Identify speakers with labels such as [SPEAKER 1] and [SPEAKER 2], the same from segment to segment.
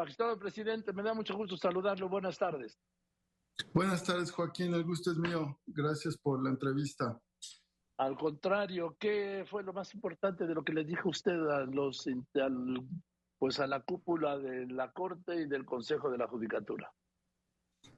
[SPEAKER 1] Magistrado presidente, me da mucho gusto saludarlo. Buenas tardes.
[SPEAKER 2] Buenas tardes, Joaquín. El gusto es mío. Gracias por la entrevista.
[SPEAKER 1] Al contrario, ¿qué fue lo más importante de lo que le dijo usted a los pues a la cúpula de la Corte y del Consejo de la Judicatura?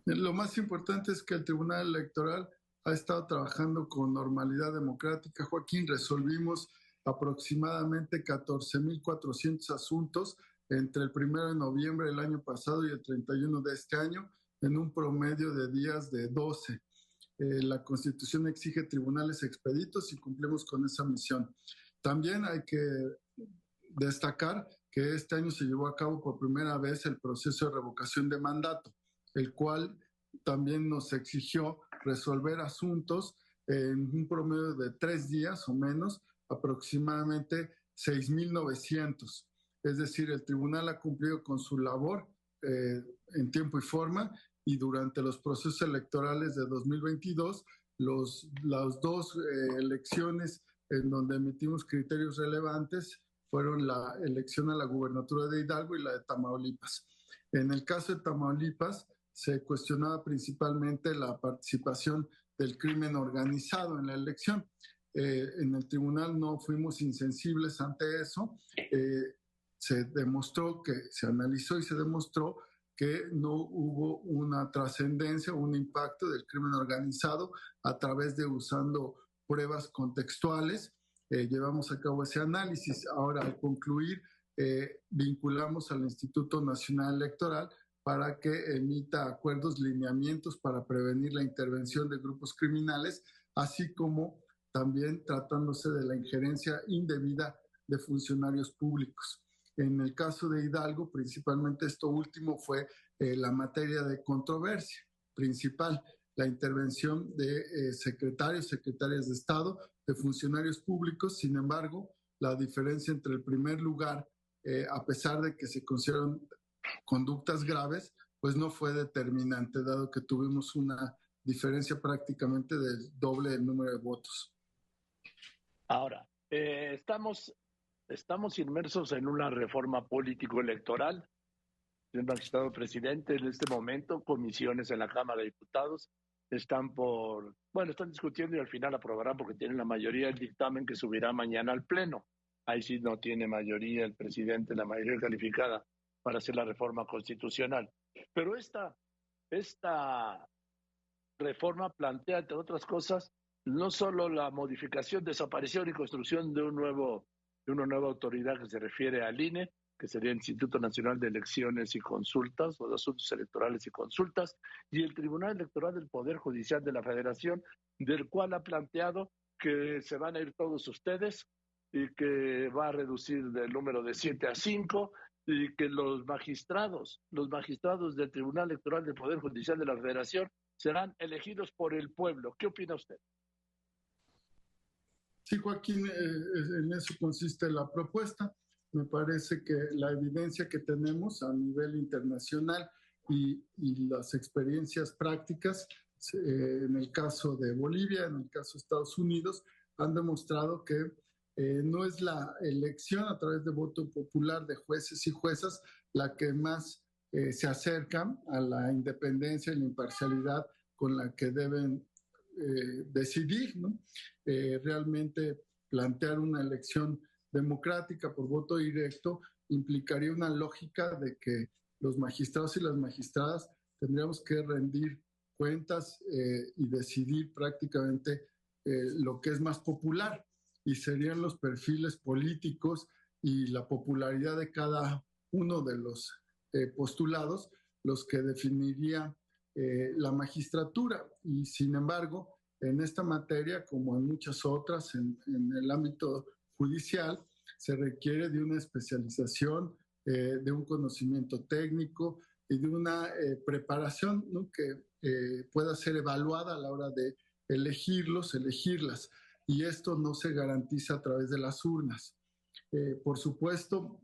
[SPEAKER 2] Lo más importante es que el Tribunal Electoral ha estado trabajando con normalidad democrática. Joaquín, resolvimos aproximadamente 14.400 asuntos entre el 1 de noviembre del año pasado y el 31 de este año en un promedio de días de 12. Eh, la Constitución exige tribunales expeditos y cumplimos con esa misión. También hay que destacar que este año se llevó a cabo por primera vez el proceso de revocación de mandato, el cual también nos exigió resolver asuntos en un promedio de tres días o menos, aproximadamente 6.900. Es decir, el tribunal ha cumplido con su labor eh, en tiempo y forma y durante los procesos electorales de 2022, los, las dos eh, elecciones en donde emitimos criterios relevantes fueron la elección a la gubernatura de Hidalgo y la de Tamaulipas. En el caso de Tamaulipas, se cuestionaba principalmente la participación del crimen organizado en la elección. Eh, en el tribunal no fuimos insensibles ante eso. Se demostró que se analizó y se demostró que no hubo una trascendencia, un impacto del crimen organizado a través de usando pruebas contextuales. Eh, llevamos a cabo ese análisis. Ahora, al concluir, vinculamos al Instituto Nacional Electoral para que emita acuerdos, lineamientos para prevenir la intervención de grupos criminales, así como también tratándose de la injerencia indebida de funcionarios públicos. En el caso de Hidalgo, principalmente esto último fue eh, la materia de controversia principal, la intervención de eh, secretarios, secretarias de Estado, de funcionarios públicos. Sin embargo, la diferencia entre el primer lugar, eh, a pesar de que se consideran conductas graves, pues no fue determinante, dado que tuvimos una diferencia prácticamente del doble del número de votos.
[SPEAKER 1] Ahora, eh, estamos, estamos inmersos en una reforma político-electoral. El magistrado presidente en este momento, comisiones en la Cámara de Diputados están por, bueno, están discutiendo y al final aprobarán porque tienen la mayoría del dictamen que subirá mañana al Pleno. Ahí sí no tiene mayoría el presidente, la mayoría calificada para hacer la reforma constitucional. Pero esta, esta reforma plantea, entre otras cosas, no solo la modificación, desaparición y construcción de un nuevo de una nueva autoridad que se refiere al INE, que sería el Instituto Nacional de Elecciones y Consultas o de Asuntos Electorales y Consultas, y el Tribunal Electoral del Poder Judicial de la Federación, del cual ha planteado que se van a ir todos ustedes y que va a reducir del número de siete a cinco y que los magistrados, los magistrados del Tribunal Electoral del Poder Judicial de la Federación serán elegidos por el pueblo. ¿Qué opina usted?
[SPEAKER 2] Sí, Joaquín, eh, en eso consiste la propuesta. Me parece que la evidencia que tenemos a nivel internacional y, las experiencias prácticas, eh, en el caso de Bolivia, en el caso de Estados Unidos, han demostrado que eh, no es la elección a través de voto popular de jueces y juezas la que más se acerca a la independencia y la imparcialidad con la que deben eh, decidir, ¿no? realmente plantear una elección democrática por voto directo implicaría una lógica de que los magistrados y las magistradas tendríamos que rendir cuentas y decidir prácticamente lo que es más popular y serían los perfiles políticos y la popularidad de cada uno de los eh, postulados los que definiría eh, la magistratura. Y sin embargo, en esta materia, como en muchas otras en, el ámbito judicial, se requiere de una especialización, eh, de un conocimiento técnico y de una preparación que pueda ser evaluada a la hora de elegirlos, elegirlas y esto no se garantiza a través de las urnas. Eh, por supuesto,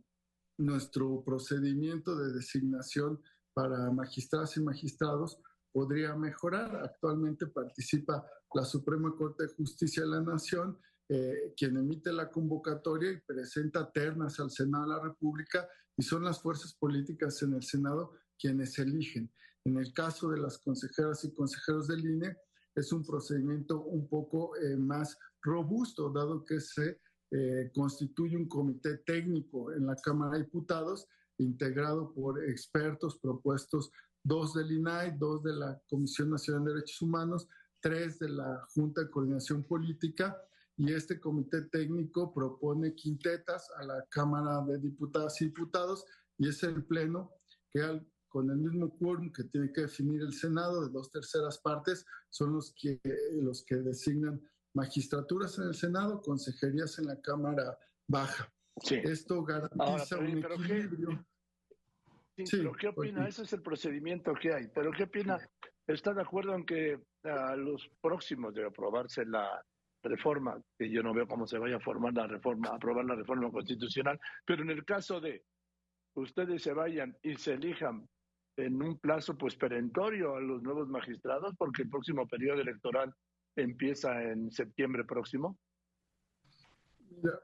[SPEAKER 2] nuestro procedimiento de designación para magistradas y magistrados podría mejorar. Actualmente participa la Suprema Corte de Justicia de la Nación, eh, quien emite la convocatoria y presenta ternas al Senado de la República y son las fuerzas políticas en el Senado quienes eligen. En el caso de las consejeras y consejeros del INE, es un procedimiento un poco eh, más robusto, dado que se eh, constituye un comité técnico en la Cámara de Diputados, integrado por expertos propuestos, dos del INAI, dos de la Comisión Nacional de Derechos Humanos, tres de la Junta de Coordinación Política, y este comité técnico propone quintetas a la Cámara de Diputadas y Diputados, y es el Pleno que con el mismo quórum que tiene que definir el Senado de dos terceras partes, son los que, los que designan magistraturas en el Senado, consejerías en la Cámara Baja. Esto garantiza un equilibrio.
[SPEAKER 1] ¿qué, sí, pero ¿qué opina? Ese es el procedimiento que hay. Pero ¿qué opina? ¿Está de acuerdo en que a los próximos de aprobarse la reforma, que yo no veo cómo se vaya a formar la reforma, aprobar la reforma constitucional, pero en el caso de ustedes se vayan y se elijan en un plazo pues perentorio a los nuevos magistrados porque el próximo periodo electoral empieza en septiembre próximo?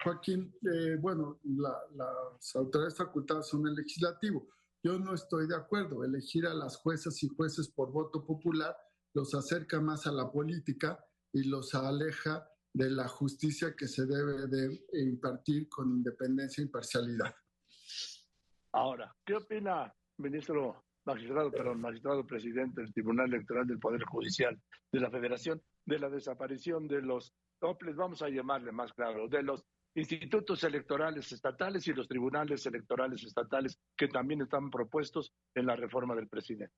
[SPEAKER 2] Joaquín, eh, bueno, las autoridades facultadas son el legislativo. Yo no estoy de acuerdo. Elegir a las juezas y jueces por voto popular los acerca más a la política y los aleja de la justicia que se debe de impartir con independencia e imparcialidad.
[SPEAKER 1] Ahora, ¿qué opina, ministro magistrado, perdón, magistrado presidente del Tribunal Electoral del Poder Judicial de la Federación, de la desaparición de los toples, vamos a llamarle más claro, de los institutos electorales estatales y los tribunales electorales estatales que también están propuestos en la reforma del presidente.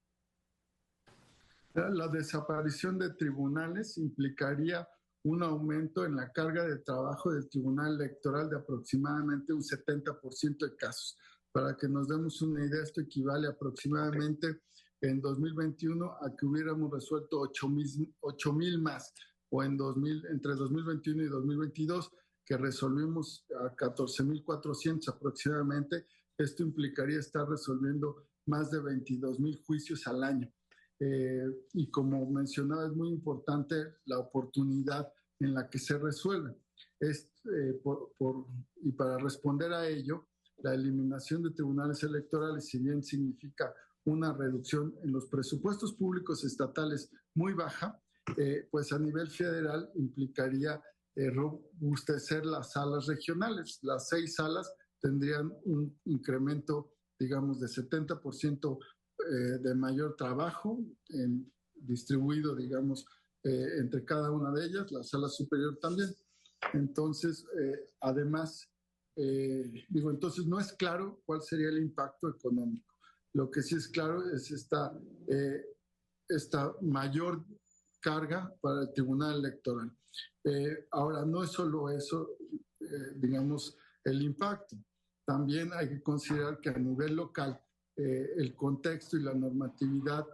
[SPEAKER 2] La desaparición de tribunales implicaría un aumento en la carga de trabajo del Tribunal Electoral de aproximadamente un 70% de casos. Para que nos demos una idea, esto equivale aproximadamente en 2021 a que hubiéramos resuelto 8 mil más, o en 2000, entre 2021 y 2022, que resolvimos a 14.400 aproximadamente. Esto implicaría estar resolviendo más de 22 mil juicios al año. Eh, y como mencionaba, es muy importante la oportunidad en la que se resuelve. Es, eh, y para responder a ello, la eliminación de tribunales electorales, si bien significa una reducción en los presupuestos públicos estatales muy baja, eh, pues a nivel federal implicaría eh, robustecer las salas regionales. Las seis salas tendrían un incremento, digamos, de 70% eh, de mayor trabajo distribuido, digamos, entre cada una de ellas, la sala superior también. Entonces, además, eh, digo, entonces no es claro cuál sería el impacto económico. Lo que sí es claro es esta, eh, esta mayor carga para el Tribunal Electoral. Eh, ahora, no es solo eso, digamos, el impacto. También hay que considerar que a nivel local el contexto y la normatividad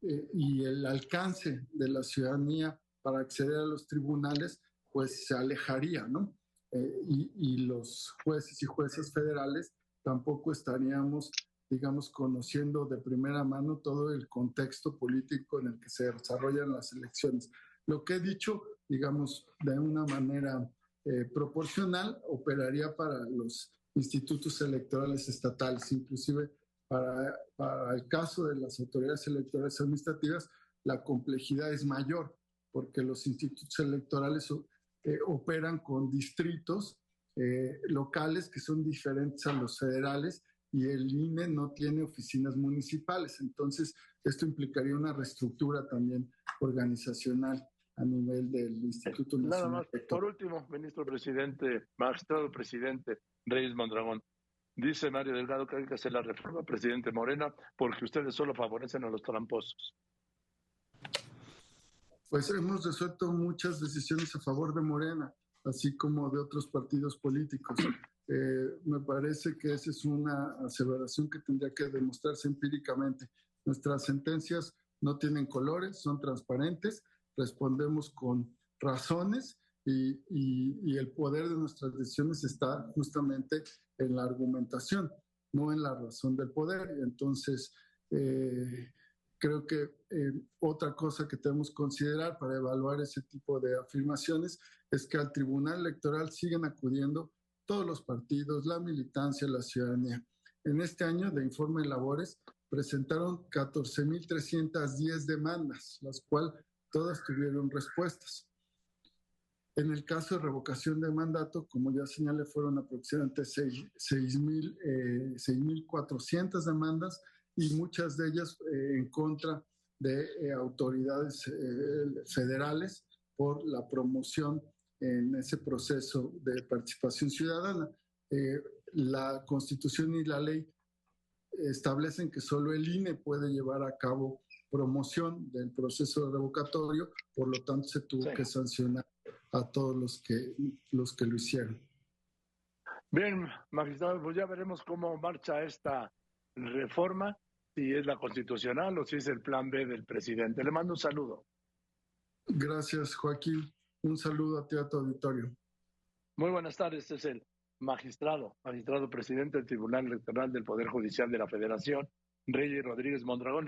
[SPEAKER 2] y el alcance de la ciudadanía para acceder a los tribunales, pues se alejaría, ¿no? Eh, y, los jueces y jueces federales tampoco estaríamos, digamos, conociendo de primera mano todo el contexto político en el que se desarrollan las elecciones. Lo que he dicho, digamos, de una manera eh, proporcional, operaría para los institutos electorales estatales, inclusive para, para el caso de las autoridades electorales administrativas, la complejidad es mayor, porque los institutos electorales eh, operan con distritos eh, locales que son diferentes a los federales y el INE no tiene oficinas municipales. Entonces, esto implicaría una reestructura también organizacional a nivel del Instituto
[SPEAKER 1] Nacional. Nada más, por último, ministro presidente, magistrado presidente Reyes Mondragón, dice Mario Delgado que hay que hacer la reforma, presidente Morena, porque ustedes solo favorecen a los tramposos
[SPEAKER 2] pues hemos resuelto muchas decisiones a favor de Morena, así como de otros partidos políticos. Eh, me parece que esa es una aseveración que tendría que demostrarse empíricamente. Nuestras sentencias no tienen colores, son transparentes, respondemos con razones y, y, el poder de nuestras decisiones está justamente en la argumentación, no en la razón del poder. Entonces, eh, Creo que eh, otra cosa que tenemos que considerar para evaluar ese tipo de afirmaciones es que al Tribunal Electoral siguen acudiendo todos los partidos, la militancia, la ciudadanía. en este año de informe de labores presentaron 14.310 demandas, las cuales todas tuvieron respuestas. En el caso de revocación de mandato, como ya señalé, fueron aproximadamente 6.400 eh, demandas y muchas de ellas eh, en contra de eh, autoridades federales por la promoción en ese proceso de participación ciudadana. la Constitución y la ley establecen que solo el INE puede llevar a cabo promoción del proceso revocatorio, por lo tanto se tuvo que sancionar a todos los que, los que lo hicieron.
[SPEAKER 1] Bien, magistrado, pues ya veremos cómo marcha esta reforma, si es la constitucional o si es el plan B del presidente. Le mando un saludo.
[SPEAKER 2] Gracias, Joaquín. Un saludo a ti, a tu auditorio.
[SPEAKER 1] Muy buenas tardes, este es el magistrado, magistrado presidente del Tribunal Electoral del Poder Judicial de la Federación, Reyes Rodríguez Mondragón.